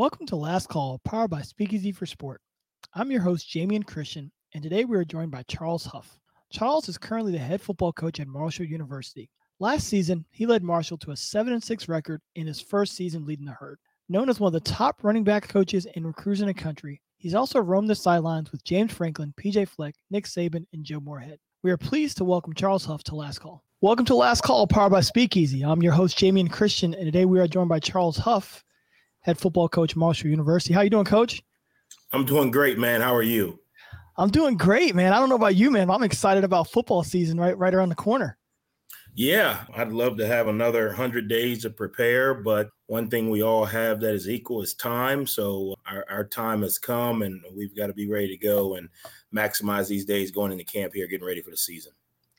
Welcome to Last Call, powered by Speakeasy for Sport. I'm your host, Jamion Christian, and today we are joined by Charles Huff. Charles is currently the head football coach at Marshall University. Last season, he led Marshall to a 7 6 record in his first season leading the herd. Known as one of the top running back coaches and recruits in the country, he's also roamed the sidelines with James Franklin, PJ Fleck, Nick Saban, and Joe Moorhead. We are pleased to welcome Charles Huff to Last Call. Welcome to Last Call, powered by Speakeasy. I'm your host, Jamion Christian, and today we are joined by Charles Huff, head football coach, Marshall University. How you doing, Coach? I'm doing great, man. How are you? I'm doing great, man. I don't know about you, man. I'm excited about football season right right around the corner. Yeah, I'd love to have another 100 days to prepare, but one thing we all have that is equal is time. So uh, our, our time has come and we've got to be ready to go and maximize these days going into camp here, getting ready for the season.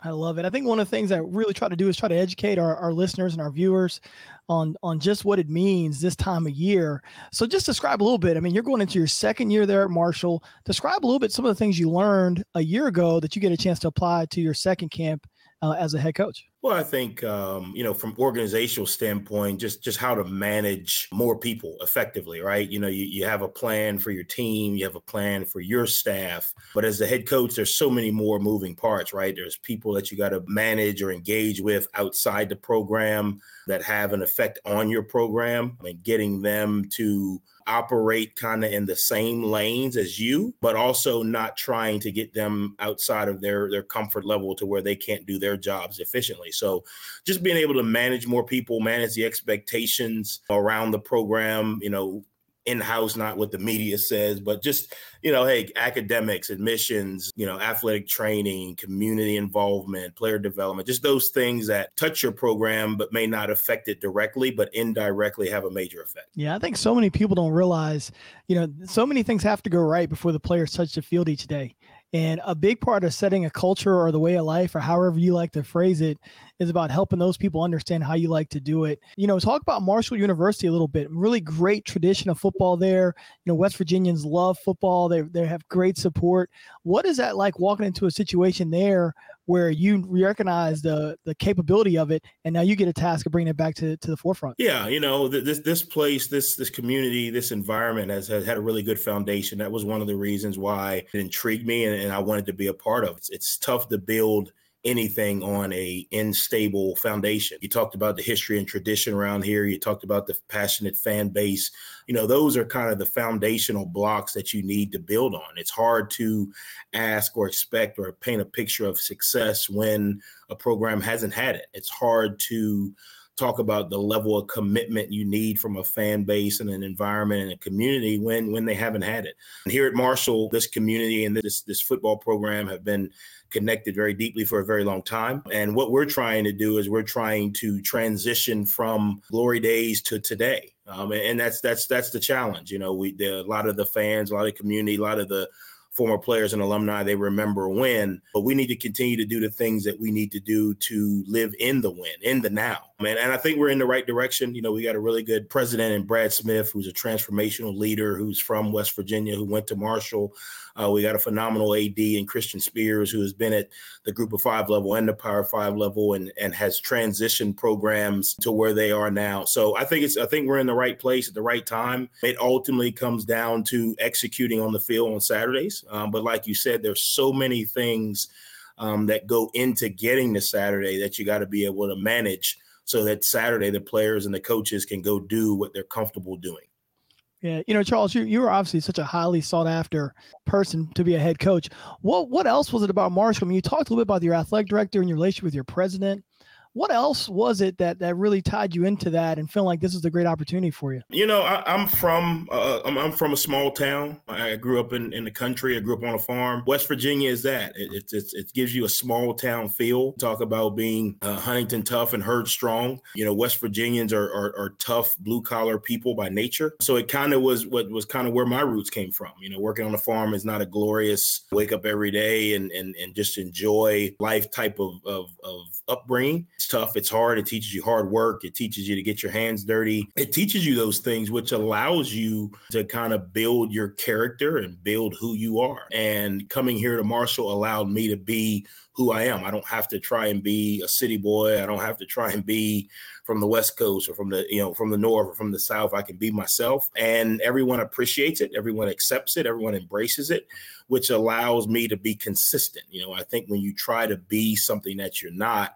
I love it. I think one of the things I really try to do is try to educate our, our listeners and our viewers on on just what it means this time of year. So just describe a little bit. I mean, you're going into your second year there at Marshall. Describe a little bit some of the things you learned a year ago that you get a chance to apply to your second camp uh, as a head coach. Well, I think um, you know from organizational standpoint, just just how to manage more people effectively, right? You know, you, you have a plan for your team, you have a plan for your staff, but as the head coach, there's so many more moving parts, right? There's people that you got to manage or engage with outside the program that have an effect on your program, and getting them to operate kind of in the same lanes as you, but also not trying to get them outside of their their comfort level to where they can't do their jobs efficiently. So just being able to manage more people, manage the expectations around the program, you know, in-house not what the media says but just you know hey academics admissions you know athletic training community involvement player development just those things that touch your program but may not affect it directly but indirectly have a major effect. Yeah i think so many people don't realize you know so many things have to go right before the players touch the field each day and a big part of setting a culture or the way of life, or however you like to phrase it, is about helping those people understand how you like to do it. You know, talk about Marshall University a little bit. Really great tradition of football there. You know, West Virginians love football. They they have great support. What is that like walking into a situation there where you recognize the the capability of it, and now you get a task of bringing it back to, to the forefront. Yeah, you know this this place, this this community, this environment has, has had a really good foundation. That was one of the reasons why it intrigued me, and, and I wanted to be a part of. It's, it's tough to build anything on a unstable foundation. You talked about the history and tradition around here. You talked about the passionate fan base. You know, those are kind of the foundational blocks that you need to build on. It's hard to ask or expect or paint a picture of success when a program hasn't had it. It's hard to talk about the level of commitment you need from a fan base and an environment and a community when when they haven't had it. And here at Marshall, this community and this this football program have been connected very deeply for a very long time. And what we're trying to do is we're trying to transition from glory days to today. Um, and that's that's that's the challenge. You know, we the, a lot of the fans, a lot of the community, a lot of the former players and alumni they remember when but we need to continue to do the things that we need to do to live in the win in the now man and i think we're in the right direction you know we got a really good president in brad smith who's a transformational leader who's from west virginia who went to marshall uh, we got a phenomenal AD in Christian Spears, who has been at the Group of Five level and the Power Five level, and and has transitioned programs to where they are now. So I think it's I think we're in the right place at the right time. It ultimately comes down to executing on the field on Saturdays. Um, but like you said, there's so many things um, that go into getting to Saturday that you got to be able to manage so that Saturday the players and the coaches can go do what they're comfortable doing. Yeah, you know, Charles, you, you were obviously such a highly sought after person to be a head coach. What what else was it about Marshall? I mean, you talked a little bit about your athletic director and your relationship with your president what else was it that that really tied you into that and feeling like this is a great opportunity for you? You know, I, am from uh, I'm, I'm, from a small town. I grew up in, in the country. I grew up on a farm. West Virginia is that. It, it, it gives you a small town feel. Talk about being uh, Huntington tough and herd strong. You know, West Virginians are, are, are tough blue collar people by nature. So it kind of was what was kind of where my roots came from. You know, working on a farm is not a glorious wake up every day and and, and just enjoy life type of, of, of upbringing. It's tough. It's hard. It teaches you hard work. It teaches you to get your hands dirty. It teaches you those things, which allows you to kind of build your character and build who you are. And coming here to Marshall allowed me to be who I am. I don't have to try and be a city boy. I don't have to try and be from the West Coast or from the, you know, from the North or from the South. I can be myself and everyone appreciates it. Everyone accepts it. Everyone embraces it, which allows me to be consistent. You know, I think when you try to be something that you're not,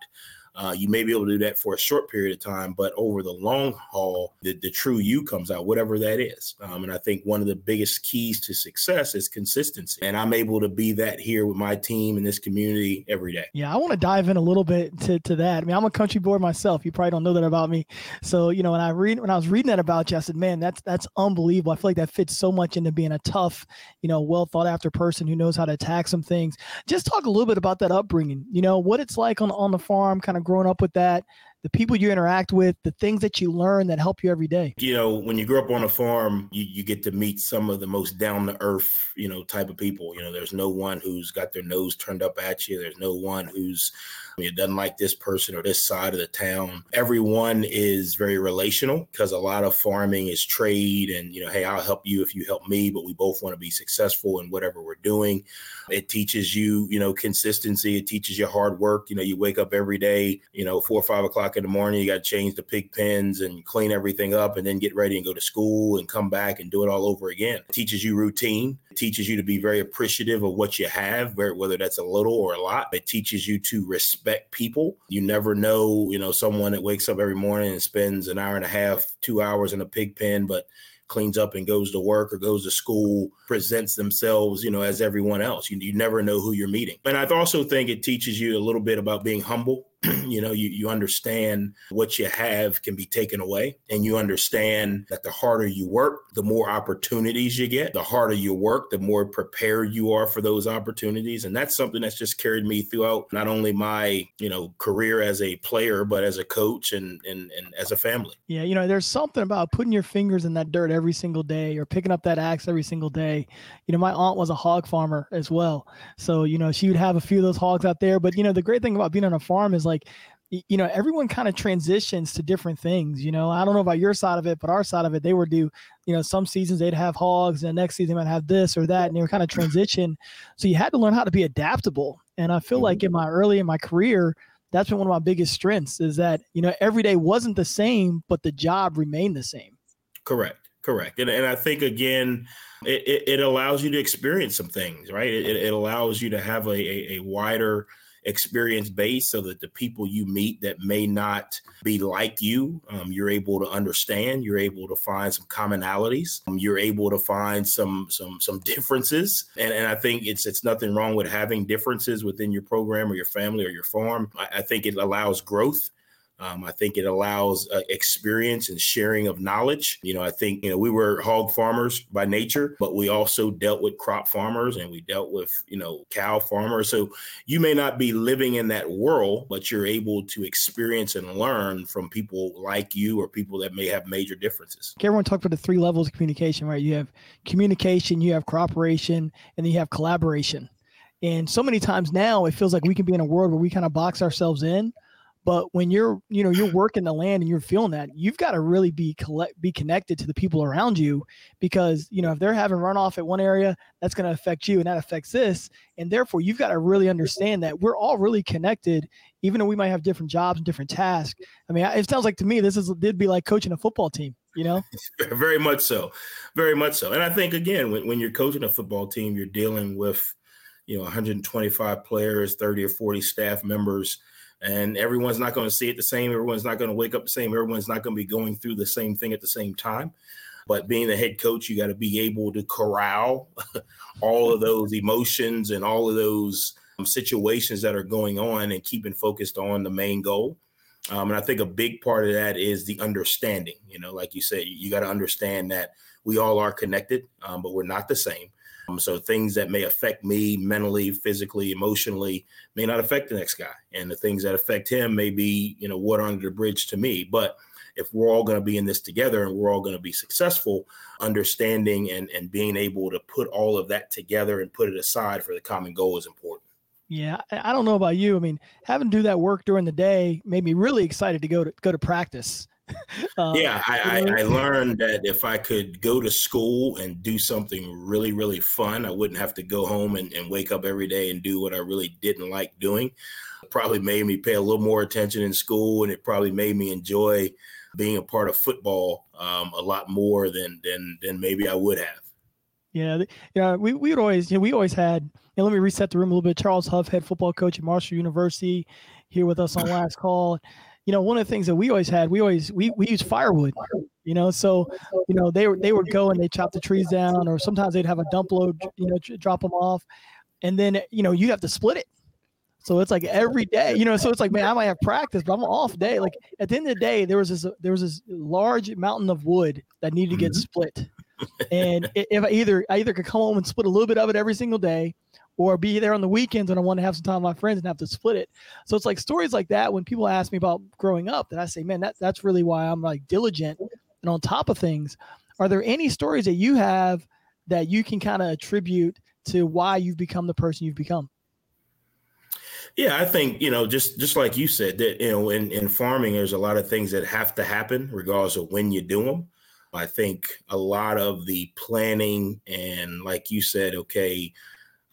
uh, you may be able to do that for a short period of time, but over the long haul, the, the true you comes out, whatever that is. Um, and I think one of the biggest keys to success is consistency. And I'm able to be that here with my team and this community every day. Yeah, I want to dive in a little bit to, to that. I mean, I'm a country boy myself. You probably don't know that about me. So, you know, when I read when I was reading that about you, I said, man, that's that's unbelievable. I feel like that fits so much into being a tough, you know, well thought after person who knows how to attack some things. Just talk a little bit about that upbringing, you know, what it's like on on the farm, kind of growing up with that, the people you interact with, the things that you learn that help you every day. You know, when you grow up on a farm, you, you get to meet some of the most down to earth, you know, type of people. You know, there's no one who's got their nose turned up at you. There's no one who's I mean, doesn't like this person or this side of the town. Everyone is very relational because a lot of farming is trade and, you know, hey, I'll help you if you help me, but we both want to be successful in whatever we're doing. It teaches you, you know, consistency. It teaches you hard work. You know, you wake up every day, you know, four or five o'clock in the morning, you got to change the pig pens and clean everything up and then get ready and go to school and come back and do it all over again. It teaches you routine. It teaches you to be very appreciative of what you have, whether that's a little or a lot. It teaches you to respect people. You never know, you know, someone that wakes up every morning and spends an hour and a half, two hours in a pig pen, but cleans up and goes to work or goes to school, presents themselves, you know, as everyone else. You, you never know who you're meeting. And I also think it teaches you a little bit about being humble you know you, you understand what you have can be taken away and you understand that the harder you work the more opportunities you get. The harder you work the more prepared you are for those opportunities. And that's something that's just carried me throughout not only my you know career as a player but as a coach and and, and as a family. Yeah you know there's something about putting your fingers in that dirt every single day or picking up that axe every single day. You know my aunt was a hog farmer as well. So you know she would have a few of those hogs out there. But you know the great thing about being on a farm is like like you know everyone kind of transitions to different things you know? I don't know about your side of it but our side of it they would do you know some seasons they'd have hogs and the next season they might have this or that and they were kind of transition. So you had to learn how to be adaptable and i feel like in mm-hmm. my early in my career that's been one of my biggest strengths is that you know every day wasn't the same but the job remained the same. Correct correct and, and i think again it, it, allows you to experience some things right? It, it allows you to have a, a, a wider experience base so that the people you meet that may not be like you, um, you're able to understand, you're able to find some commonalities, um, you're able to find some some some differences. And, and I think it's it's nothing wrong with having differences within your program or your family or your farm. I, I think it allows growth. Um, I think it allows uh, experience and sharing of knowledge. You know, I think, you know, we were hog farmers by nature, but we also dealt with crop farmers and we dealt with, you know, cow farmers. So you may not be living in that world, but you're able to experience and learn from people like you or people that may have major differences. Everyone talked about the three levels of communication, right? You have communication, you have cooperation, and then you have collaboration. And so many times now, it feels like we can be in a world where we kind of box ourselves in but when you're, you know, you're working the land and you're feeling that, you've got to really be collect, be connected to the people around you, because you know if they're having runoff at one area, that's going to affect you, and that affects this, and therefore you've got to really understand that we're all really connected, even though we might have different jobs and different tasks. I mean, it sounds like to me this is did be like coaching a football team. You know, very much so, very much so. And I think again, when, when you're coaching a football team, you're dealing with, you know, 125 players, 30 or 40 staff members and everyone's not going to see it the same. Everyone's not going to wake up the same. Everyone's not going to be going through the same thing at the same time. But being the head coach, you got to be able to corral all of those emotions and all of those um, situations that are going on and keeping focused on the main goal. Um, and I think a big part of that is the understanding. You know, like you said, you, you got to understand that we all are connected, um, but we're not the same. Um, so things that may affect me mentally, physically, emotionally may not affect the next guy, and the things that affect him may be, you know, water under the bridge to me. But if we're all going to be in this together and we're all going to be successful, understanding and and being able to put all of that together and put it aside for the common goal is important. Yeah, I don't know about you. I mean, having to do that work during the day made me really excited to go to go to practice. um, yeah, I, I, I, learned that if I could go to school and do something really, really fun, I wouldn't have to go home and, and wake up every day and do what I really didn't like doing. It probably made me pay a little more attention in school, and it probably made me enjoy being a part of football um, a lot more than than than maybe I would have. Yeah, yeah, we we would always you know, we always had. Know, let me reset the room a little bit. Charles Huff, head football coach at Marshall University, here with us on last call. You know, one of the things that we always had, we always we we use firewood. You know, so you know they were they would go and they chop the trees down, or sometimes they'd have a dump load. You know, drop them off, and then you know you have to split it. So it's like every day, you know. So it's like, man, I might have practice, but I'm off day. Like at the end of the day, there was this there was this large mountain of wood that needed to get mm-hmm. split and if I either I either could come home and split a little bit of it every single day, or be there on the weekends when I want to have some time with my friends and have to split it. So it's like stories like that. When people ask me about growing up, that I say, man, that that's really why I'm like diligent and on top of things. Are there any stories that you have that you can kind of attribute to why you've become the person you've become? Yeah, I think you know, just just like you said, that you know, in in farming, there's a lot of things that have to happen, regardless of when you do them. I think a lot of the planning and, like you said, okay,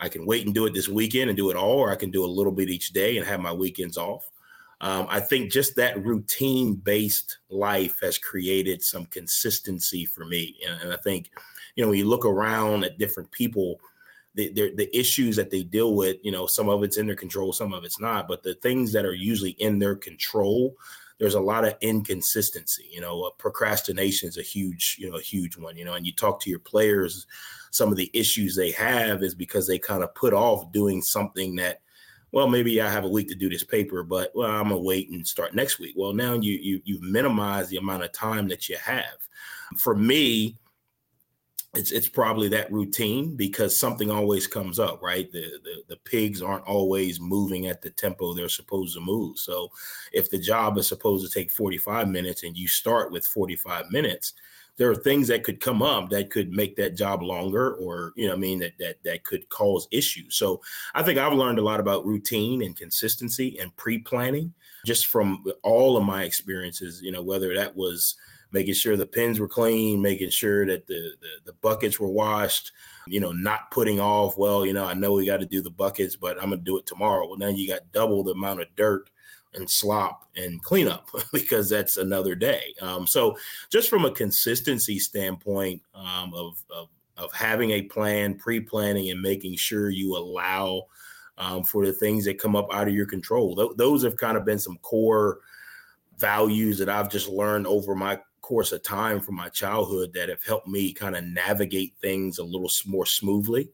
I can wait and do it this weekend and do it all, or I can do a little bit each day and have my weekends off. Um, I think just that routine based life has created some consistency for me. And, and, I think, you know, when you look around at different people, the, the issues that they deal with, you know, some of it's in their control, some of it's not, but the things that are usually in their control there's a lot of inconsistency. You know, uh, procrastination is a huge, you know, a huge one. You know, and you talk to your players, some of the issues they have is because they kind of put off doing something that, well, maybe I have a week to do this paper, but well, I'm gonna wait and start next week. Well, now you you you've minimized the amount of time that you have. For me, it's it's probably that routine because something always comes up, right? The, the the pigs aren't always moving at the tempo they're supposed to move. So if the job is supposed to take 45 minutes and you start with 45 minutes, there are things that could come up that could make that job longer or you know I mean that that that could cause issues. So I think I've learned a lot about routine and consistency and pre-planning just from all of my experiences, you know, whether that was making sure the pins were clean, making sure that the, the, the buckets were washed, you know, not putting off, well, you know, I know we got to do the buckets, but I'm to do it tomorrow. Well, now you got double the amount of dirt and slop and cleanup because that's another day. Um, so just from a consistency standpoint um, of, of, of having a plan, pre-planning and making sure you allow um, for the things that come up out of your control. Th- those have kind of been some core values that I've just learned over my course of time from my childhood that have helped me kind of navigate things a little more smoothly.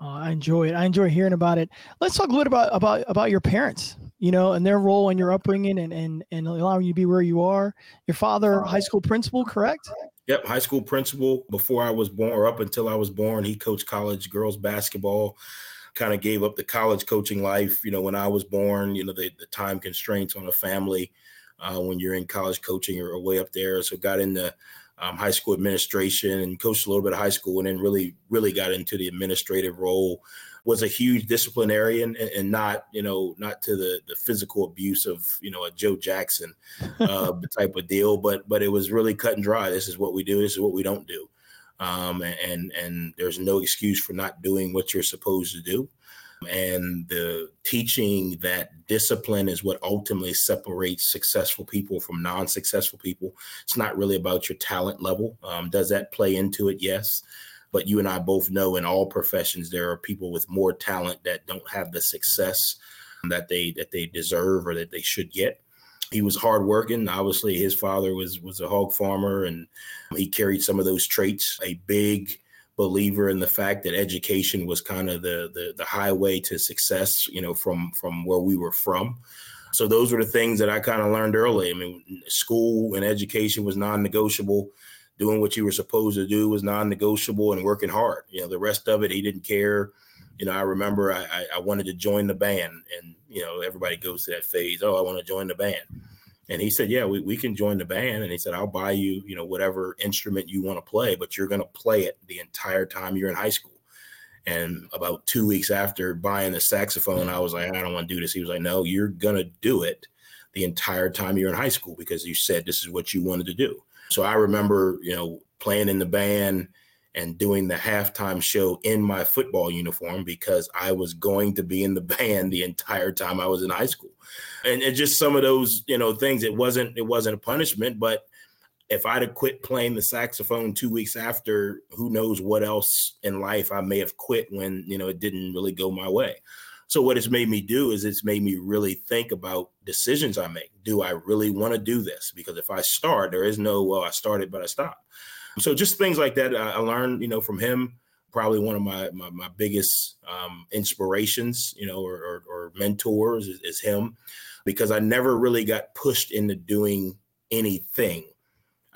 Oh, I enjoy it. I enjoy hearing about it. Let's talk a little about about about your parents, you know, and their role in your upbringing and and and allowing you to be where you are. Your father, high school principal, correct? Yep, high school principal. Before I was born, or up until I was born, he coached college girls basketball. Kind of gave up the college coaching life. You know, when I was born, you know, the, the time constraints on a family uh, when you're in college coaching or, or, way up there. So got into um, high school administration and coached a little bit of high school, and then really really got into the administrative role. Was a huge disciplinarian and, and not you know not to the the physical abuse of you know a Joe Jackson uh, type of deal, but but it was really cut and dry. This is what we do. This is what we don't do. Um, and and there's no excuse for not doing what you're supposed to do and the teaching that discipline is what ultimately separates successful people from non-successful people it's not really about your talent level um, does that play into it yes but you and i both know in all professions there are people with more talent that don't have the success that they that they deserve or that they should get he was hardworking. Obviously, his father was was a hog farmer, and he carried some of those traits. A big believer in the fact that education was kind of the, the the, highway to success, you know, from from where we were from. So those were the things that I kind of learned early. I mean, school and education was non-negotiable. Doing what you were supposed to do was non-negotiable, and working hard. You know, the rest of it, he didn't care. You know, I remember I, I wanted to join the band, and you know, everybody goes to that phase. Oh, I want to join the band and he said, "Yeah, we, we can join the band." And he said, "I'll buy you, you know, whatever instrument you want to play, but you're going to play it the entire time you're in high school." And about two weeks after buying the saxophone, I was like, I don't want to do this. He was like, No, you're gonna do it the entire time you're in high school because you said this is what you wanted to do. So I remember, you know, playing in the band and doing the halftime show in my football uniform because I was going to be in the band the entire time I was in high school. And, just some of those, you know, things. It wasn't it wasn't a punishment, but if I'd have quit playing the saxophone two weeks after, who knows what else in life I may have quit when you know it didn't really go my way. So what it's made me do is it's made me really think about decisions I make. Do I really want to do this? Because if I start, there is no well, I started but I stopped. So just things like that I learned, you know, from him. Probably one of my my, my biggest um, inspirations, you know, or, or, or mentors is, is him, because I never really got pushed into doing anything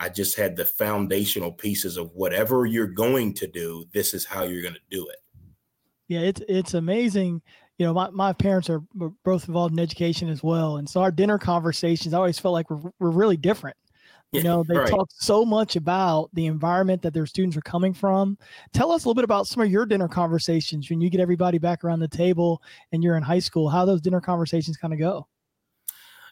I just had the foundational pieces of whatever you're going to do, this is how you're going to do it. Yeah, it's it's amazing. You know, my, my parents are both involved in education as well. And so our dinner conversations, I always felt like we're, we're really different. You yeah, know, they right. talk so much about the environment that their students are coming from. Tell us a little bit about some of your dinner conversations when you get everybody back around the table and you're in high school, how those dinner conversations kind of go.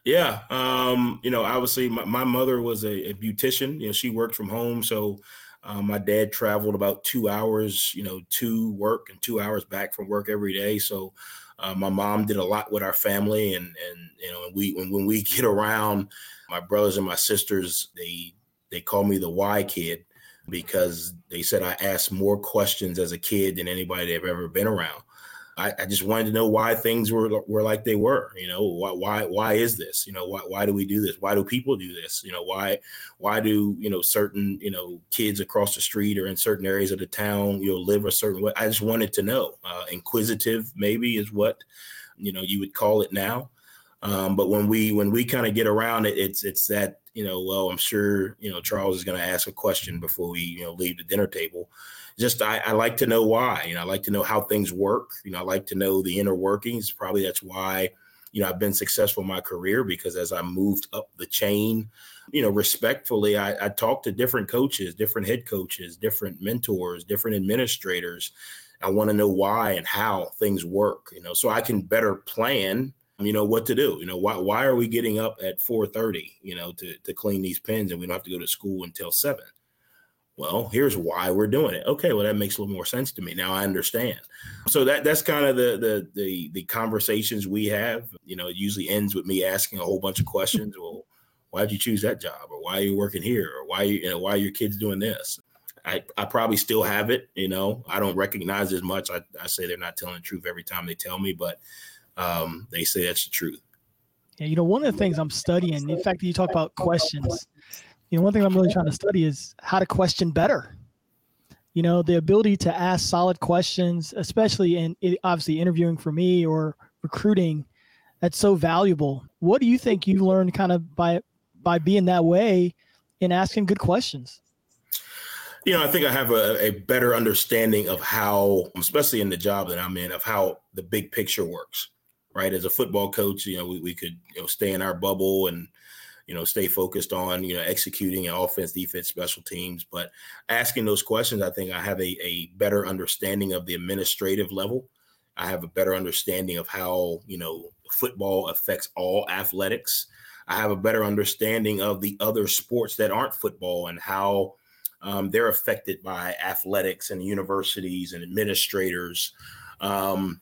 Yeah, um, you know, obviously my, my mother was a, a, beautician. You know, she worked from home, so um, my dad traveled about two hours, you know, to work and two hours back from work every day. So uh, my mom did a lot with our family, and and you know, we when when we get around, my brothers and my sisters, they they call me the Y kid because they said I asked more questions as a kid than anybody they've ever been around. I, I, just wanted to know why things were were like they were. You know, why why why is this? You know, why why do we do this? Why do people do this? You know, why why do you know certain you know kids across the street or in certain areas of the town you know live a certain way? I just wanted to know. Uh, inquisitive maybe is what you know you would call it now. Um, but when we when we kind of get around it, it's it's that you know well I'm sure you know Charles is going to ask a question before we you know leave the dinner table just I, I, like to know why. You know, I like to know how things work. You know, I like to know the inner workings. Probably that's why, you know, I've been successful in my career because as I moved up the chain, you know, respectfully, I, I talked to different coaches, different head coaches, different mentors, different administrators. I want to know why and how things work, you know, so I can better plan you know what to do you know why why are we getting up at 4:30 you know to to clean these pens and we don't have to go to school until 7 well, here's why we're doing it. Okay, well that makes a little more sense to me. Now I understand. So that that's kind of the the the the conversations we have. You know, it usually ends with me asking a whole bunch of questions. well, why did you choose that job, or why are you working here, or why you know why are your kids doing this? I, I probably still have it. You know, I don't recognize as much. I, I say they're not telling the truth every time they tell me, but um, they say that's the truth. Yeah, you know, one of the things I'm studying, in fact you talk about questions, you know, one thing I'm really trying to study is how to question better. You know, the ability to ask solid questions, especially in obviously interviewing for me or recruiting, that's so valuable. What do you think you learned kind of by by being that way in asking good questions? You know, I think I have a, a better understanding of how, especially in the job that I'm in, of how the big picture works. Right, as a football coach, you know, we, we could you know stay in our bubble and you know, stay focused on, you know, executing an offense, defense, special teams. But asking those questions, I think I have a, a better understanding of the administrative level. I have a better understanding of how, you know, football affects all athletics. I have a better understanding of the other sports that aren't football and how um, they're affected by athletics and universities and administrators. Um,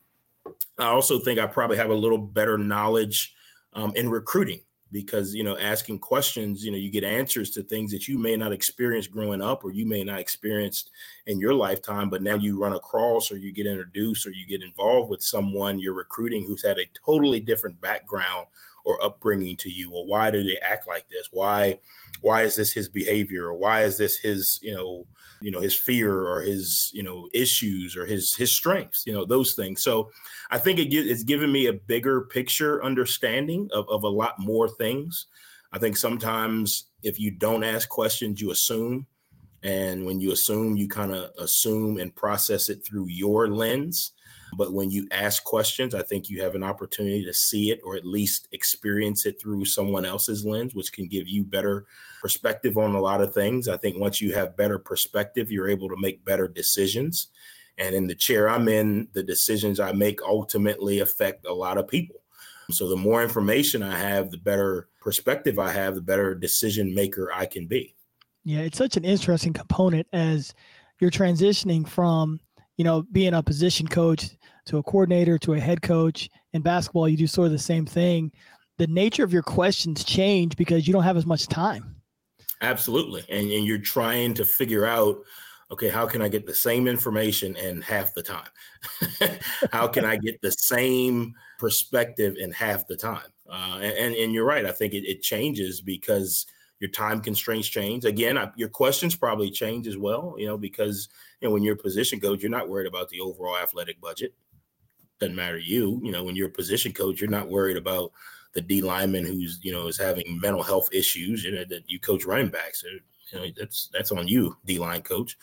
I also think I probably have a little better knowledge um, in recruiting because you know asking questions you know you get answers to things that you may not experience growing up or you may not experience in your lifetime but now you run across or you get introduced or you get involved with someone you're recruiting who's had a totally different background or upbringing to you or why do they act like this? Why why is this his behavior? Or why is this his you know you know his fear or his you know issues or his his strengths you know those things? So i think it it's given me a bigger picture understanding of, of a lot more things. I think sometimes if you don't ask questions you assume. And when you assume you kind of assume and process it through your lens but when you ask questions, I think you have an opportunity to see it or at least experience it through someone else's lens, which can give you better perspective on a lot of things. I think once you have better perspective, you're able to make better decisions. And in the chair I'm in, the decisions I make ultimately affect a lot of people. So the more information I have, the better perspective I have, the better decision maker I can be. Yeah, it's such an interesting component as you're transitioning from, you know, being a position coach to a coordinator to a head coach. In basketball, you do sort of the same thing. The nature of your questions change because you don't have as much time. Absolutely. And, and you're trying to figure out okay, how can I get the same information in half the time? how can I get the same perspective in half the time? Uh, and, and you're right. I think it, it, changes because your time constraints change. Again, I, your questions probably change as well, you know, because you know, when you're a position coach, you're not worried about the overall athletic budget. Doesn't matter you. You know, when you're a position coach, you're not worried about the D lineman who's, you know, is having mental health issues, you know, that you coach running backs. You know, that's that's on you, D line coach.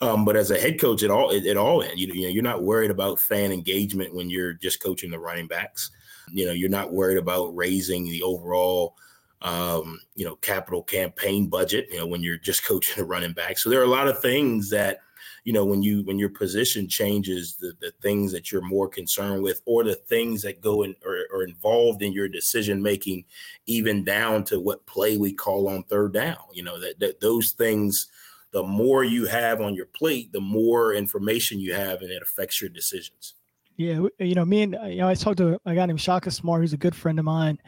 Um, but as a head coach, it all it, it all in. You, you know, you're not worried about fan engagement when you're just coaching the running backs. You know, you're not worried about raising the overall um, you know, capital campaign budget, you know, when you're just coaching a running back. So there are a lot of things that you know when you when your position changes the, the things that you're more concerned with or the things that go in or are involved in your decision making even down to what play we call on third down you know that, that those things the more you have on your plate the more information you have and it affects your decisions yeah, you know, me and you know, I talked to a guy named Shaka Smart, who's a good friend of mine.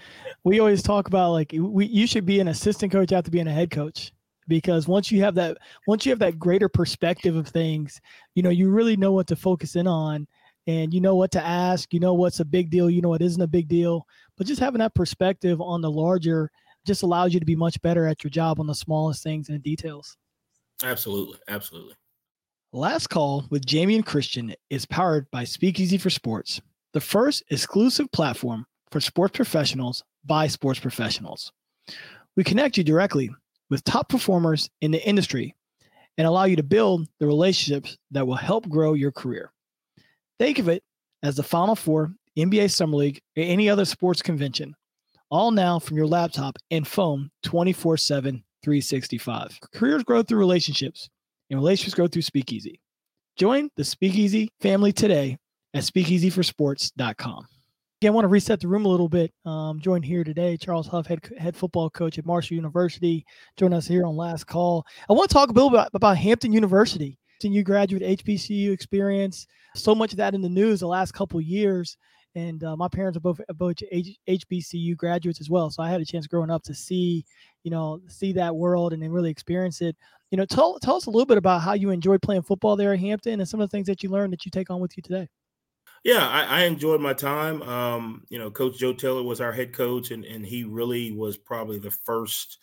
We always talk about like we you should be an assistant coach after being a head coach. Because once you have that once you have that greater perspective of things you know you really know what to focus in on and you know what to ask you know what's a big deal you know what isn't a big deal. But just having that perspective on the larger just allows you to be much better at your job on the smallest things and the details. Absolutely absolutely last call with jamion christian is powered by speakeasy for sports the first exclusive platform for sports professionals by sports professionals we connect you directly with top performers in the industry and allow you to build the relationships that will help grow your career. Think of it as the Final Four, NBA Summer League, or any other sports convention, all now from your laptop and phone 24 7, 365. Careers grow through relationships, and relationships grow through Speakeasy. Join the Speakeasy family today at speakeasyforsports.com. Again, I want to reset the room a little bit. Um, joined here today, Charles Huff, head, head football coach at Marshall University, join us here on Last Call. I want to talk a little bit about, Hampton University. You graduate HBCU experience, so much of that in the news the last couple years. And uh, my parents are both both HBCU graduates as well, so I had a chance growing up to see, you know, see that world and then really experience it. You know, tell tell us a little bit about how you enjoyed playing football there at Hampton and some of the things that you learned that you take on with you today. Yeah, I, I enjoyed my time. Um, you know, Coach Joe Taylor was our head coach, and and he really was probably the first,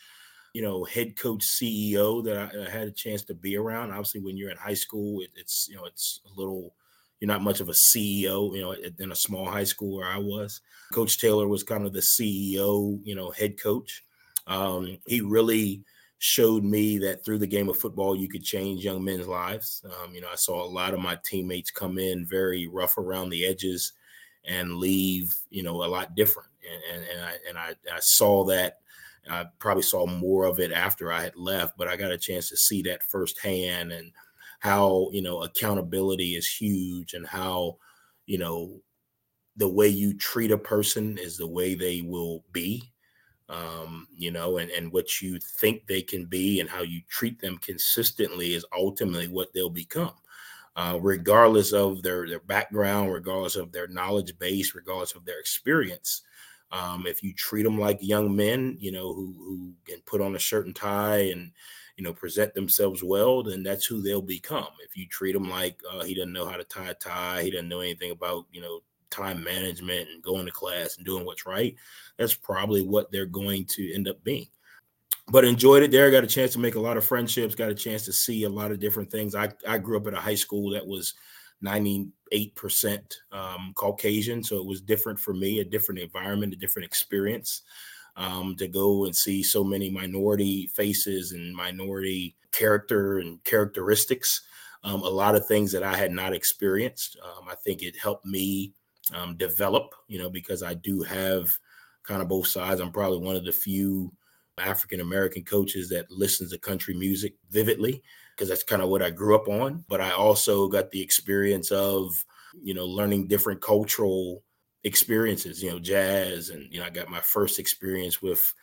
you know, head coach CEO that I, I had a chance to be around. Obviously, when you're in high school, it, it's you know it's a little you're not much of a CEO, you know, in a small high school where I was. Coach Taylor was kind of the CEO, you know, head coach. Um, he really showed me that through the game of football, you could change young men's lives. Um, you know, I saw a lot of my teammates come in very rough around the edges and leave, you know, a lot different. And, and, and I and I, I saw that. I probably saw more of it after I had left, but I got a chance to see that firsthand and how you know accountability is huge and how you know the way you treat a person is the way they will be um, you know, and, and what you think they can be and how you treat them consistently is ultimately what they'll become. Uh, regardless of their, their background, regardless of their knowledge base, regardless of their experience. Um, if you treat them like young men, you know, who, who can put on a shirt and tie and, you know, present themselves well, then that's who they'll become. If you treat them like uh, he doesn't know how to tie a tie, he doesn't know anything about, you know, time management and going to class and doing what's right, that's probably what they're going to end up being. But enjoyed it there. Got a chance to make a lot of friendships, got a chance to see a lot of different things. I, I grew up at a high school that was 98% um, Caucasian. So it was different for me, a different environment, a different experience. Um, to go and see so many minority faces and minority character and characteristics. Um, a lot of things that I had not experienced. Um, I think it helped me um, develop, you know, because I do have kind of both sides. I'm probably one of the few African American coaches that listens to country music vividly because that's kind of what I grew up on. But I also got the experience of, you know, learning different cultural experiences, you know, jazz. And, you know, I got my first experience with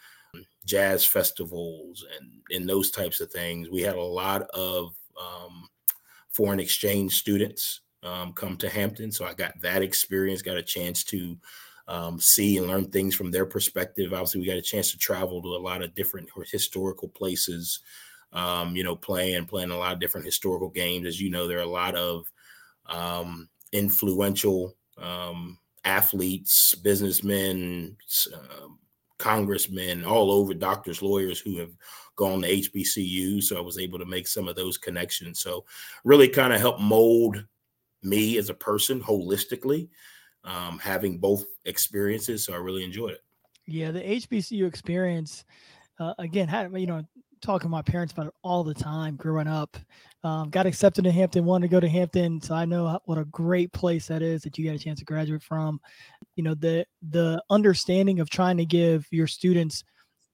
jazz festivals and, and those types of things. We had a lot of um, foreign exchange students um, come to Hampton. So I got that experience, got a chance to um, see and learn things from their perspective. Obviously, we got a chance to travel to a lot of different historical places, um, you know, playing, playing a lot of different historical games. As you know, there are a lot of um, influential um, athletes, businessmen, uh, congressmen all over, doctors, lawyers who have gone to HBCU. So I was able to make some of those connections. So really kind of help mold me as a person holistically, um, having both experiences. So I really enjoyed it. Yeah, the HBCU experience, uh, again, had you know, talking to my parents about it all the time growing up. Um, got accepted to Hampton, wanted to go to Hampton, so I know what a great place that is that you got a chance to graduate from. You know, the the understanding of trying to give your students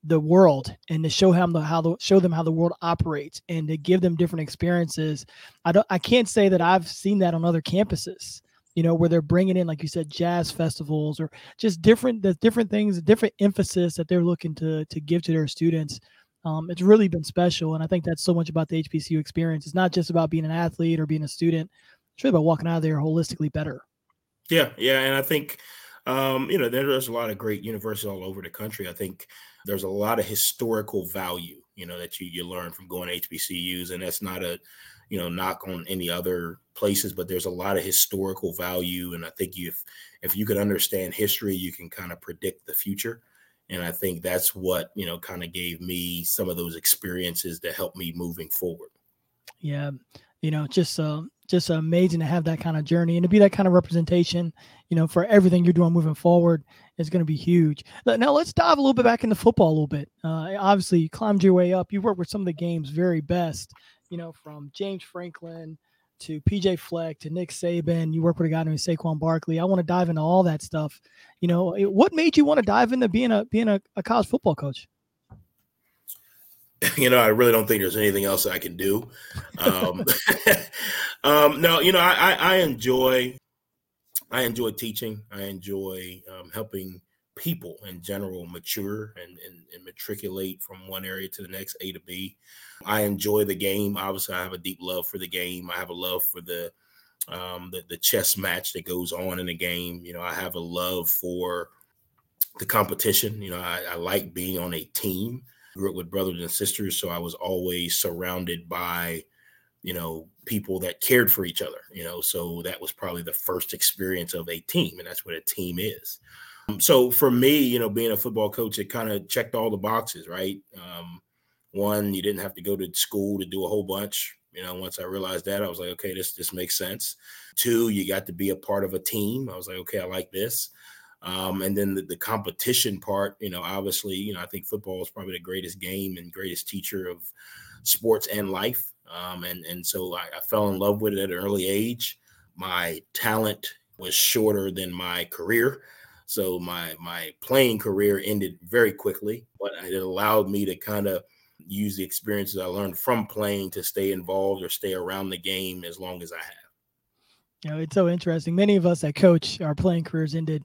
the world and to show them the, how the show them how the world operates and to give them different experiences. I don't I can't say that I've seen that on other campuses. You know, where they're bringing in, like you said, jazz festivals or just different the different things, different emphasis that they're looking to to give to their students. Um, it's really been special, and I think that's so much about the HBCU experience. It's not just about being an athlete or being a student; it's really about walking out of there holistically better. Yeah, yeah, and I think um, you know there's a lot of great universities all over the country. I think there's a lot of historical value, you know, that you you learn from going to HBCUs, and that's not a you know knock on any other places, but there's a lot of historical value, and I think if if you could understand history, you can kind of predict the future. And I think that's what you know kind of gave me some of those experiences that helped me moving forward. Yeah, you know, just uh, just amazing to have that kind of journey and to be that kind of representation, you know, for everything you're doing moving forward is going to be huge. Now let's dive a little bit back into football a little bit. Uh, obviously, you climbed your way up. You worked with some of the game's very best, you know, from James Franklin to PJ Fleck to Nick Saban. You work with a guy named Saquon Barkley. I want to dive into all that stuff. You know, what made you want to dive into being a being a, a college football coach? you know, I really don't think there's anything else I can do. Um, um, no, you know, I, I, enjoy, I enjoy teaching. I enjoy um, helping people in general mature and, and, and, matriculate from one area to the next, A to B. I enjoy the game. Obviously, I have a deep love for the game. I have a love for the um, the, the chess match that goes on in the game. You know, I have a love for the competition. You know, I, I like being on a team grew up with brothers and sisters, so I was always surrounded by, you know, people that cared for each other. You know, so that was probably the first experience of a team, and that's what a team is. Um, so for me, you know, being a football coach, it kind of checked all the boxes, right? Um, one, you didn't have to go to school to do a whole bunch. You know, once I realized that, I was like, okay, this this makes sense. Two, you got to be a part of a team. I was like, okay, I like this. Um, and then the, the, competition part, you know, obviously, you know, I think football is probably the greatest game and greatest teacher of sports and life. Um, and and so I, I, fell in love with it at an early age. My talent was shorter than my career, so my my playing career ended very quickly. But it allowed me to kind of use the experiences I learned from playing to stay involved or stay around the game as long as I have. You know, it's so interesting. Many of us that coach, our playing careers ended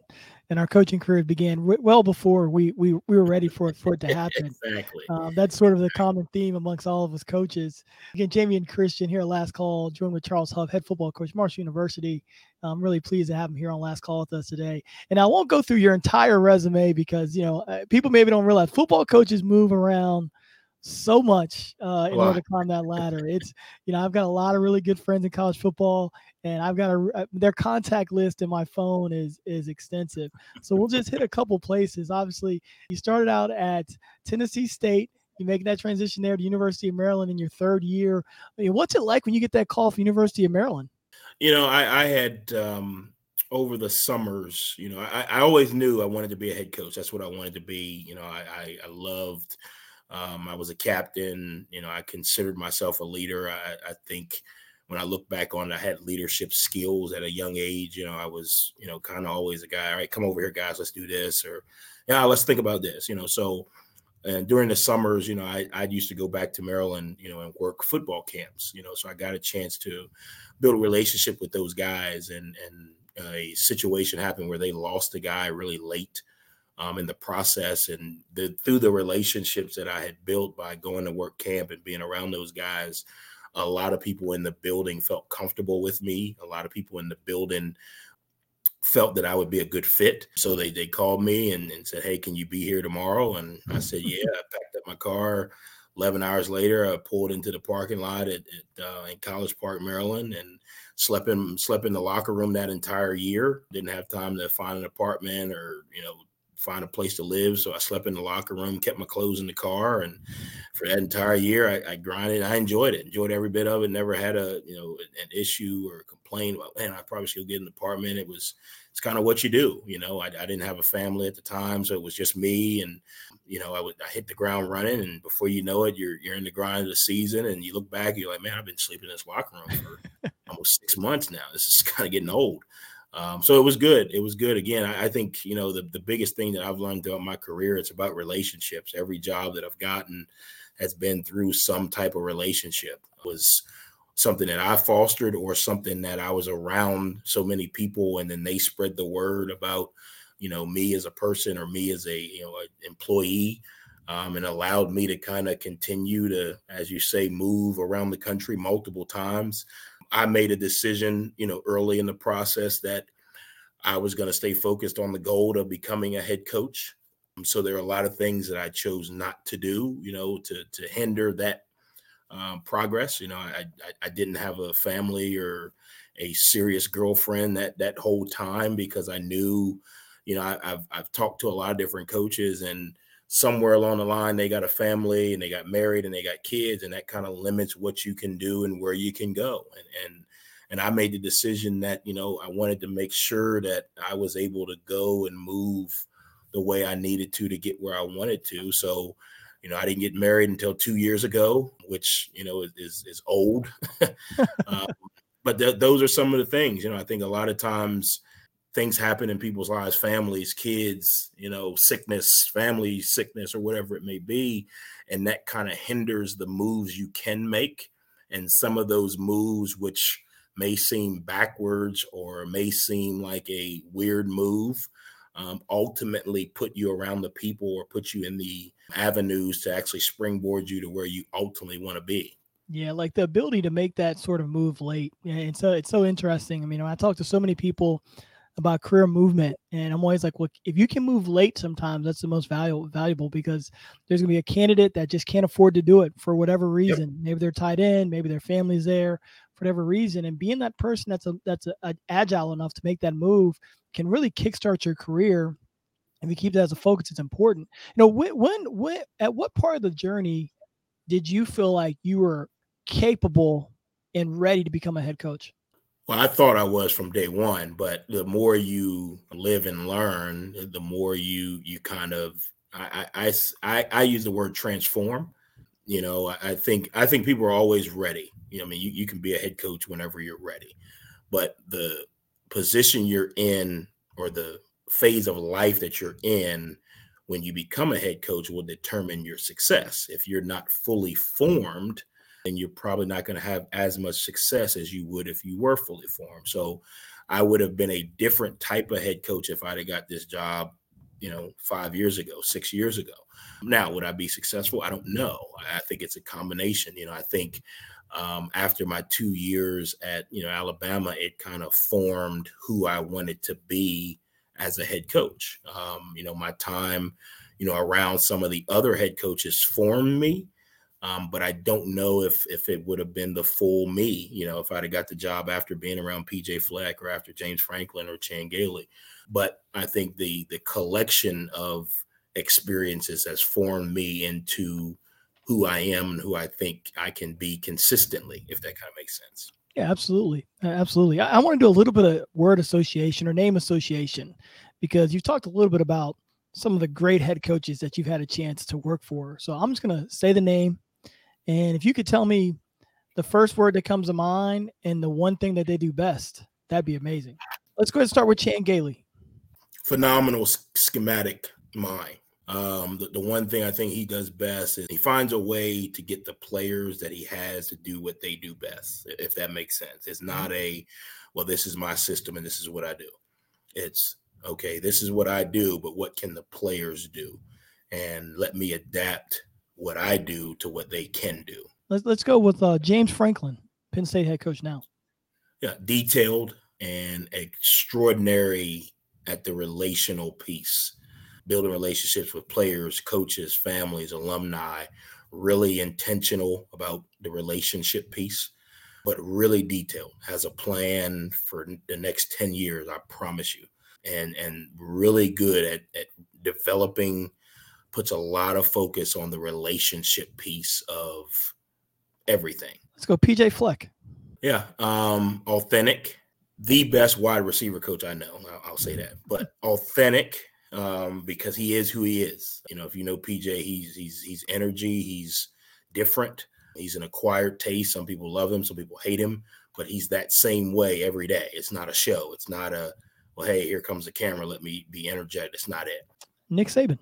and our coaching career began well before we we, we were ready for it for it to happen. exactly. Um, that's sort of the common theme amongst all of us coaches. Again, Jamion Christian here, last call, joined with Charles Huff, head football coach, Marshall University. I'm really pleased to have him here on last call with us today. And I won't go through your entire resume because you know uh, people maybe don't realize football coaches move around so much uh, in order to climb that ladder. It's you know I've got a lot of really good friends in college football, and I've got a uh, their contact list in my phone is is extensive. So we'll just hit a couple places. Obviously, you started out at Tennessee State. You making that transition there to University of Maryland in your third year. I mean, what's it like when you get that call from University of Maryland? You know, I, I had um, over the summers. You know, I, I always knew I wanted to be a head coach. That's what I wanted to be. You know, I, I, I loved um, I was a captain. You know, I considered myself a leader. I, I, think when I look back on, it, I had leadership skills at a young age. You know, I was, you know, kind of always a guy. All right, come over here, guys. Let's do this, or yeah, let's think about this. You know, so and during the summers, you know, I, I used to go back to Maryland, you know, and work football camps, you know, so I got a chance to build a relationship with those guys. And, and a situation happened where they lost a guy really late um, in the process. And the, through the relationships that I had built by going to work camp and being around those guys, a lot of people in the building felt comfortable with me. A lot of people in the building felt that I would be a good fit. So they they called me and, and said, Hey, can you be here tomorrow? And I said, Yeah, I packed up my car. 11 hours later, I pulled into the parking lot at, at uh, in College Park, Maryland, and slept in slept in the locker room that entire year. Didn't have time to find an apartment or you know find a place to live. So I slept in the locker room, kept my clothes in the car, and for that entire year, I, I grinded. I enjoyed it, enjoyed every bit of it. Never had a you know an issue or complain about. Man, I probably should get an apartment. It was it's kind of what you do. You know, I, I, didn't have a family at the time, so it was just me, and you know, I would I hit the ground running, and before you know it, you're you're in the grind of the season, and you look back, you're like, man, I've been sleeping in this locker room for almost six months now. This is kind of getting old. Um, so it was good. It was good. Again, I, I, think you know the the biggest thing that I've learned throughout my career it's about relationships. Every job that I've gotten has been through some type of relationship. It was something that I fostered or something that I was around so many people, and then they spread the word about you know me as a person or me as a you know an employee. Um, and allowed me to kind of continue to, as you say, move around the country multiple times. I made a decision, you know, early in the process that I was going to stay focused on the goal of becoming a head coach. So there are a lot of things that I chose not to do, you know, to to hinder that um, progress. You know, I, I, I didn't have a family or a serious girlfriend that that whole time because I knew, you know, I, I've I've talked to a lot of different coaches and somewhere along the line they got a family and they got married and they got kids and that kind of limits what you can do and where you can go. And and and I made the decision that you know I wanted to make sure that I was able to go and move the way I needed to to get where I wanted to. So you know I didn't get married until 2 years ago which you know is is old. Um, but th- those are some of the things you know I think a lot of times things happen in people's lives families kids you know sickness family sickness or whatever it may be and that kind of hinders the moves you can make and some of those moves which may seem backwards or may seem like a weird move um, ultimately put you around the people or put you in the avenues to actually springboard you to where you ultimately want to be yeah, like the ability to make that sort of move late. Yeah, and so it's so interesting. I mean, I talk to so many people about career movement. And I'm always like, look, if you can move late sometimes, that's the most valuable valuable because there's gonna be a candidate that just can't afford to do it for whatever reason. Yep. Maybe they're tied in, maybe their family's there for whatever reason. And being that person that's a that's a, a agile enough to make that move can really kickstart your career. If you keep that as a focus, it's important. You know, when when, when at what part of the journey did you feel like you were capable and ready to become a head coach? Well, I thought I was from day one, but the more you live and learn, the more you you kind of I I I, I use the word transform. You know, I think I think people are always ready. You know, I mean, you, you can be a head coach whenever you're ready, but the position you're in or the phase of life that you're in when you become a head coach will determine your success. If you're not fully formed, and you're probably not going to have as much success as you would if you were fully formed. So I would have been a different type of head coach if I'd have got this job, you know, five years ago, six years ago. Now, would I be successful? I don't know. I think it's a combination. You know, I think um, after my two years at, you know, Alabama, it kind of formed who I wanted to be as a head coach. Um, you know, my time, you know, around some of the other head coaches formed me um, but I don't know if if it would have been the full me, you know, if I'd have got the job after being around PJ Fleck or after James Franklin or Chan Gailey. But I think the the collection of experiences has formed me into who I am and who I think I can be consistently, if that kind of makes sense. Yeah, absolutely. Absolutely. I, I want to do a little bit of word association or name association because you've talked a little bit about some of the great head coaches that you've had a chance to work for. So I'm just going to say the name and if you could tell me the first word that comes to mind and the one thing that they do best, that'd be amazing. Let's go ahead and start with Chan Gailey. Phenomenal schematic mind. Um, the, the one thing I think he does best is he finds a way to get the players that he has to do what they do best, if that makes sense. It's not mm-hmm. a, well, this is my system and this is what I do. It's, okay, this is what I do, but what can the players do? And let me adapt what I do to what they can do. Let's, let's go with uh, James Franklin, Penn State head coach now. Yeah, detailed and extraordinary at the relational piece building relationships with players, coaches, families, alumni, really intentional about the relationship piece, but really detailed, has a plan for the next 10 years, I promise you. And and really good at, at developing, puts a lot of focus on the relationship piece of everything. Let's go, PJ Fleck. Yeah. Um, authentic, the best wide receiver coach I know. I'll, I'll say that, but authentic, um, because he is who he is. You know, if you know PJ, he's he's he's energy, he's different. He's an acquired taste. Some people love him, some people hate him, but he's that same way every day. It's not a show. It's not a well, hey, here comes the camera. Let me be energetic. It's not it. Nick Saban.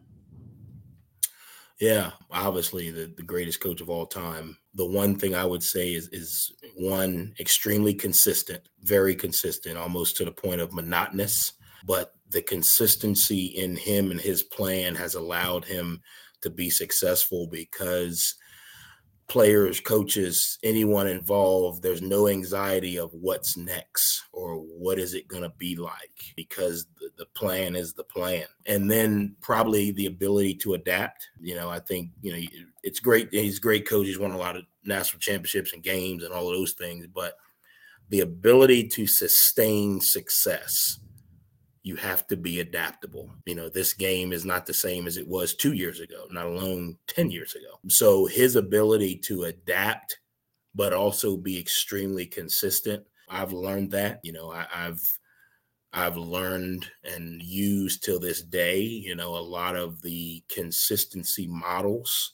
Yeah, obviously the, the greatest coach of all time. The one thing I would say is is one extremely consistent, very consistent, almost to the point of monotonous but the consistency in him and his plan has allowed him to be successful because players, coaches, anyone involved, there's no anxiety of what's next or what is it going to be like because the, the, plan is the plan. And then probably the ability to adapt. You know, I think, you know, it's great. He's a great coach. He's won a lot of national championships and games and all of those things, but the ability to sustain success you have to be adaptable. You know, this game is not the same as it was two years ago, not alone 10 years ago. So his ability to adapt, but also be extremely consistent. I've learned that, you know, I, have I've learned and used till this day, you know, a lot of the consistency models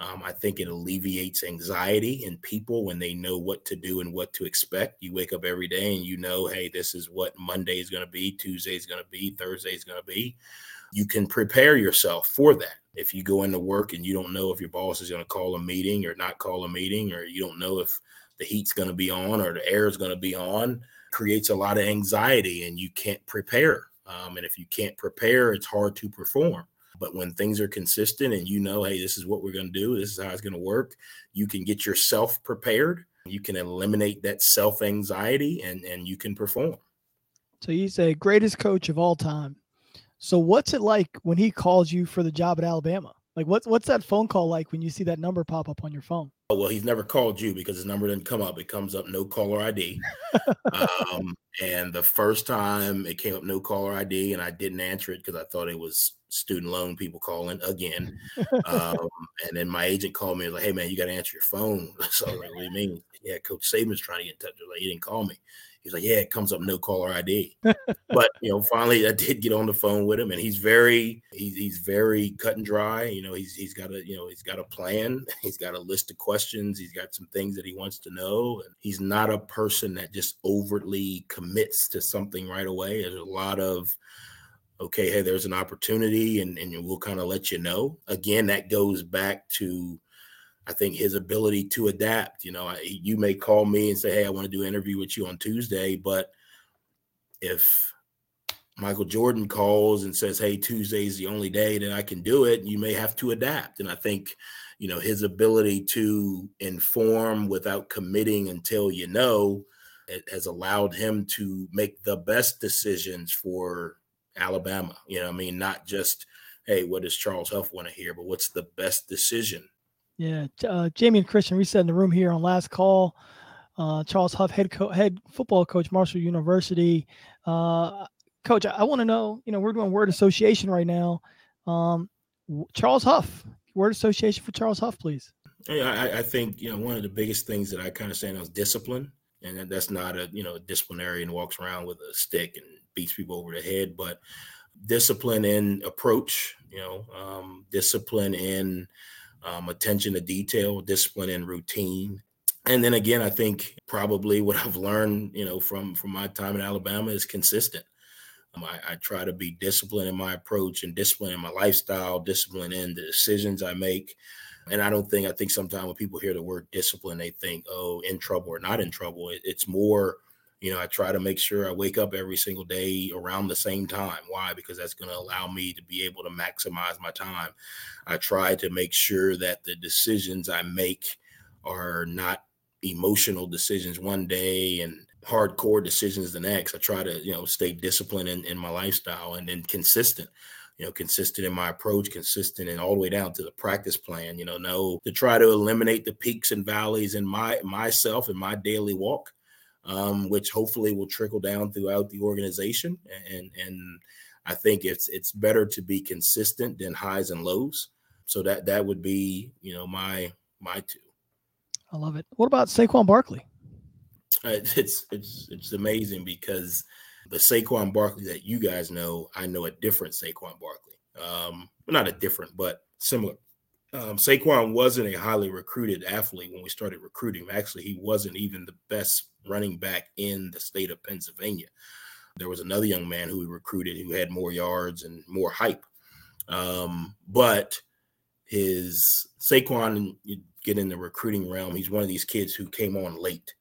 um, I think it alleviates anxiety in people when they know what to do and what to expect. You wake up every day and you know, hey, this is what Monday is going to be, Tuesday is going to be, Thursday is going to be. You can prepare yourself for that. If you go into work and you don't know if your boss is going to call a meeting or not call a meeting, or you don't know if the heat's going to be on or the air is going to be on, creates a lot of anxiety and you can't prepare. Um, and if you can't prepare, it's hard to perform. But when things are consistent and you know, hey, this is what we're going to do, this is how it's going to work, you can get yourself prepared. You can eliminate that self anxiety and, and you can perform. So he's say greatest coach of all time. So what's it like when he calls you for the job at Alabama? Like what's what's that phone call like when you see that number pop up on your phone? Oh, well, he's never called you because his number didn't come up. It comes up no caller ID. um, and the first time it came up no caller ID, and I didn't answer it because I thought it was student loan people calling again. um, and then my agent called me and was like, "Hey man, you got to answer your phone." so I was like, "What do you mean?" Yeah, Coach Saban's trying to get in touch. I was like, "He didn't call me." He's like, yeah, it comes up no caller ID. but you know, finally, I did get on the phone with him, and he's very he's he's very cut and dry. You know, he's he's got a you know he's got a plan. He's got a list of questions. He's got some things that he wants to know. And he's not a person that just overtly commits to something right away. There's a lot of okay, hey, there's an opportunity, and and we'll kind of let you know. Again, that goes back to I think his ability to adapt. You know, I, you may call me and say, "Hey, I want to do an interview with you on Tuesday," but if Michael Jordan calls and says, "Hey, Tuesday is the only day that I can do it," you may have to adapt. And I think, you know, his ability to inform without committing until you know it has allowed him to make the best decisions for Alabama. You know, I mean, not just, "Hey, what does Charles Huff want to hear?" but what's the best decision yeah, uh, Jamion Christian, said in the room here on last call. Uh, Charles Huff, head co- head football coach, Marshall University. Uh, coach, I, I want to know. You know, we're doing word association right now. Um, Charles Huff, word association for Charles Huff, please. I, I, think you know one of the biggest things that I kind of say now is discipline, and that's not a you know disciplinarian walks around with a stick and beats people over the head, but discipline in approach. You know, um, discipline in um, attention to detail, discipline, and routine. And then again, I think probably what I've learned, you know, from from my time in Alabama is consistent. Um, I, I, try to be disciplined in my approach and disciplined in my lifestyle, disciplined in the decisions I make. And I don't think, I think sometimes when people hear the word discipline, they think, oh, in trouble or not in trouble. It, it's more, you know, I try to make sure I wake up every single day around the same time. Why? Because that's going to allow me to be able to maximize my time. I try to make sure that the decisions I make are not emotional decisions one day and hardcore decisions the next. I try to, you know, stay disciplined in, in my lifestyle and then consistent, you know, consistent in my approach, consistent and all the way down to the practice plan, you know, know to try to eliminate the peaks and valleys in my myself and my daily walk, um, which hopefully will trickle down throughout the organization. And and I think it's it's better to be consistent than highs and lows. So that that would be, you know, my my two. I love it. What about Saquon Barkley? It's it's it's amazing because the Saquon Barkley that you guys know, I know a different Saquon Barkley. Um, not a different, but similar. Um, Saquon wasn't a highly recruited athlete when we started recruiting. Actually, he wasn't even the best running back in the state of Pennsylvania. There was another young man who we recruited who had more yards and more hype. Um, but his Saquon, you get in the recruiting realm, he's one of these kids who came on late.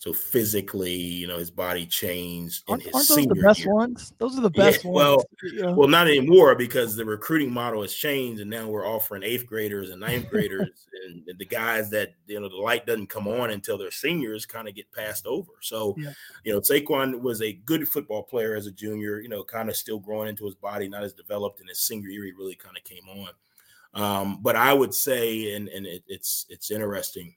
So physically, you know, his body changed in aren't, his aren't those the best year. ones? Those are the best yeah, ones. Well, well, not anymore because the recruiting model has changed, and now we're offering eighth graders and ninth graders, and, and, the guys that you know the light doesn't come on until they're seniors kind of get passed over. So, yeah. you know, Saquon was a good football player as a junior. You know, kind of still growing into his body, not as developed in his senior year. He really kind of came on. Um, but I would say, and and it, it's it's interesting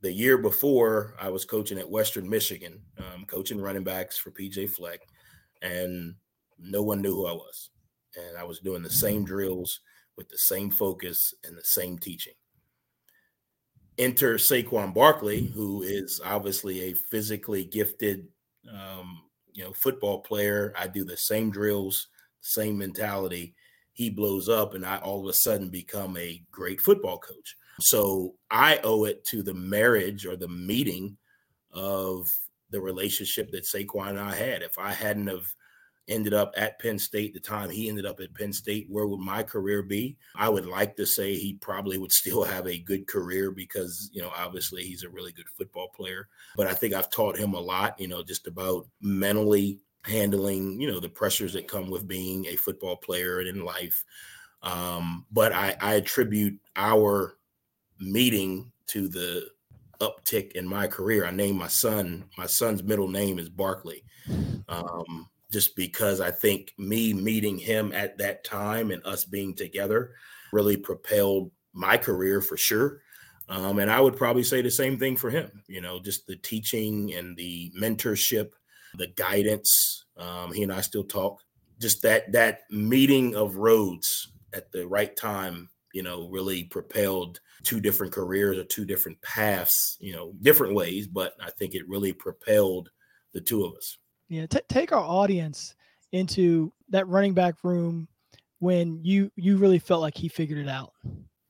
the year before, I was coaching at Western Michigan, um, coaching running backs for PJ Fleck, and no one knew who I was. And I was doing the same drills with the same focus and the same teaching. Enter Saquon Barkley, who is obviously a physically gifted, um, you know, football player. I do the same drills, same mentality. He blows up, and I all of a sudden become a great football coach. So I owe it to the marriage or the meeting of the relationship that Saquon and I had. If I hadn't have ended up at Penn State the time he ended up at Penn State, where would my career be? I would like to say he probably would still have a good career because, you know, obviously he's a really good football player. But I think I've taught him a lot, you know, just about mentally handling, you know, the pressures that come with being a football player and in life. Um, but I, I attribute our meeting to the uptick in my career. I named my son, my son's middle name is Barkley. Um, just because I think me meeting him at that time and us being together really propelled my career for sure. Um, and I would probably say the same thing for him, you know, just the teaching and the mentorship, the guidance. Um, he and I still talk. Just that that meeting of roads at the right time you know, really propelled two different careers or two different paths, you know, different ways, but I think it really propelled the two of us. Yeah, t- take our audience into that running back room when you you really felt like he figured it out.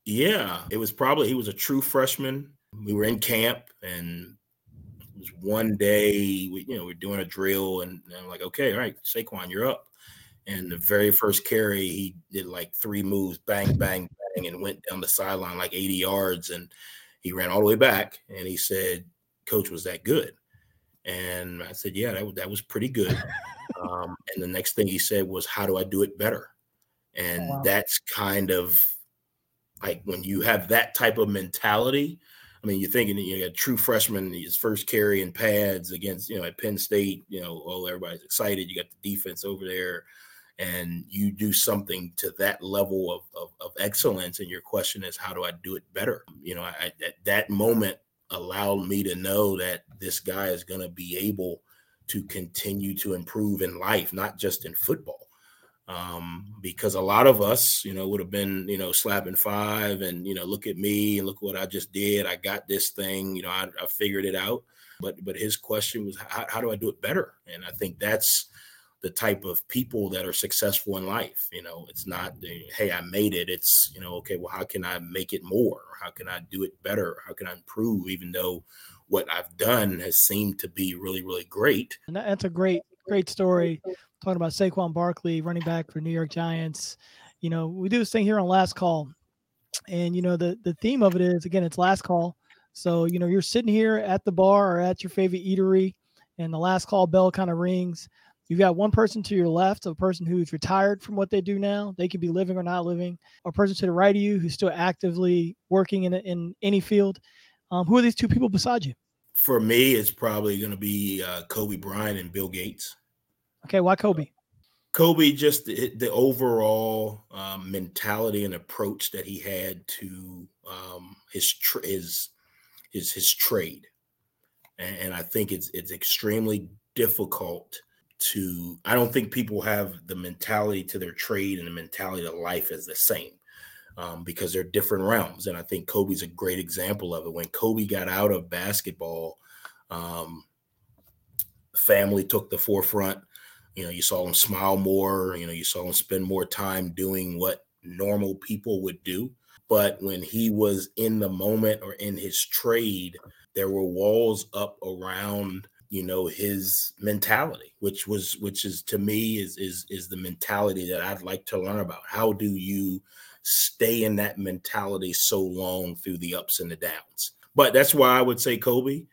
Yeah, it was probably he was a true freshman. We were in camp and was one day we you know we're doing a drill and, and I'm like, okay, all right, Saquon, you're up. And the very first carry, he did like three moves, bang, bang, bang, and went down the sideline like 80 yards. And he ran all the way back. And he said, Coach, was that good? And I said, Yeah, that, that was pretty good. um, and the next thing he said was, How do I do it better? And wow. that's kind of like when you have that type of mentality. I mean, you're thinking you got a true freshman, his first carry in pads against, you know, at Penn State, you know, oh, everybody's excited. You got the defense over there and you do something to that level of, of, of, excellence and your question is how do i do it better you know I, at that moment allowed me to know that this guy is going to be able to continue to improve in life not just in football um, because a lot of us you know would have been you know slapping five and you know look at me and look what i just did i got this thing you know i, I figured it out but but his question was how, how do i do it better and i think that's the type of people that are successful in life. You know, it's not, hey, I made it. It's, you know, okay, well, how can I make it more? How can I do it better? How can I improve, even though what I've done has seemed to be really, really great? And that's a great great story. Talking about Saquon Barkley, running back for New York Giants. You know, we do this thing here on Last Call, and you know the the theme of it is again it's Last Call. So you know you're sitting here at the bar or at your favorite eatery, and the last call bell kind of rings. You've got one person to your left, a person who's retired from what they do now. They could be living or not living. A person to the right of you who's still actively working in in any field. Um, who are these two people beside you? For me, it's probably going to be uh, Kobe Bryant and Bill Gates. Okay, why Kobe? Kobe, just the, the overall um, mentality and approach that he had to um, his tr- his his his trade, and, and I think it's it's extremely difficult to. I don't think people have the mentality to their trade and the mentality to life as the same um, because they're different realms. And I think Kobe's a great example of it. When Kobe got out of basketball, um, family took the forefront. You know, you saw him smile more. You know, you saw him spend more time doing what normal people would do. But when he was in the moment or in his trade, there were walls up around you know his mentality which was which is to me is is is the mentality that i'd like to learn about how do you stay in that mentality so long through the ups and the downs. But that's why I would say Kobe.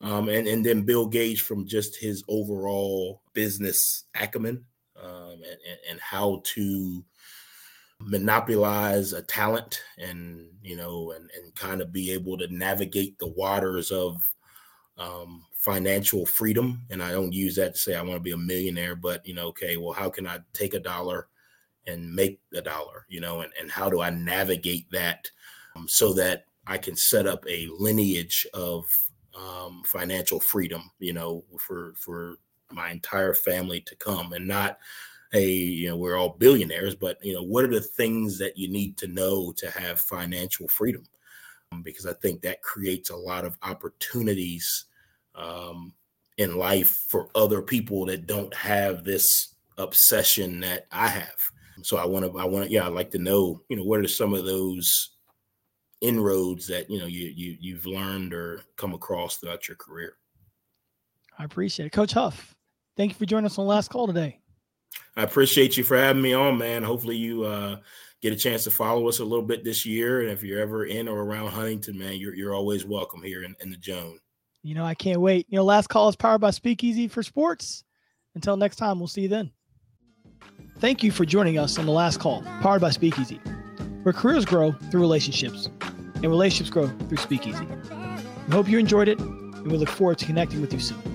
Um, and, and then Bill Gates from just his overall business acumen um, and, and, and how to monopolize a talent and you know and, and kind of be able to navigate the waters of um, financial freedom. And i don't use that to say i want to be a millionaire but you know okay well how can i take a dollar and make a dollar, you know, and, and how do I navigate that um, so that I can set up a lineage of um, financial freedom, you know, for for my entire family to come, and not, hey, you know, we're all billionaires, but you know, what are the things that you need to know to have financial freedom? Um, because I think that creates a lot of opportunities um, in life for other people that don't have this obsession that I have. So I want to, I want to, yeah, I'd like to know, you know, what are some of those inroads that you know you you you've learned or come across throughout your career. I appreciate it, Coach Huff. Thank you for joining us on Last Call today. I appreciate you for having me on, man. Hopefully you uh, get a chance to follow us a little bit this year, and if you're ever in or around Huntington, man, you're you're always welcome here in, in the Joan. You know, I can't wait. You know, Last Call is powered by Speakeasy for Sports. Until next time, we'll see you then. Thank you for joining us on The Last Call, powered by Speakeasy, where careers grow through relationships and relationships grow through Speakeasy. We hope you enjoyed it, and we look forward to connecting with you soon.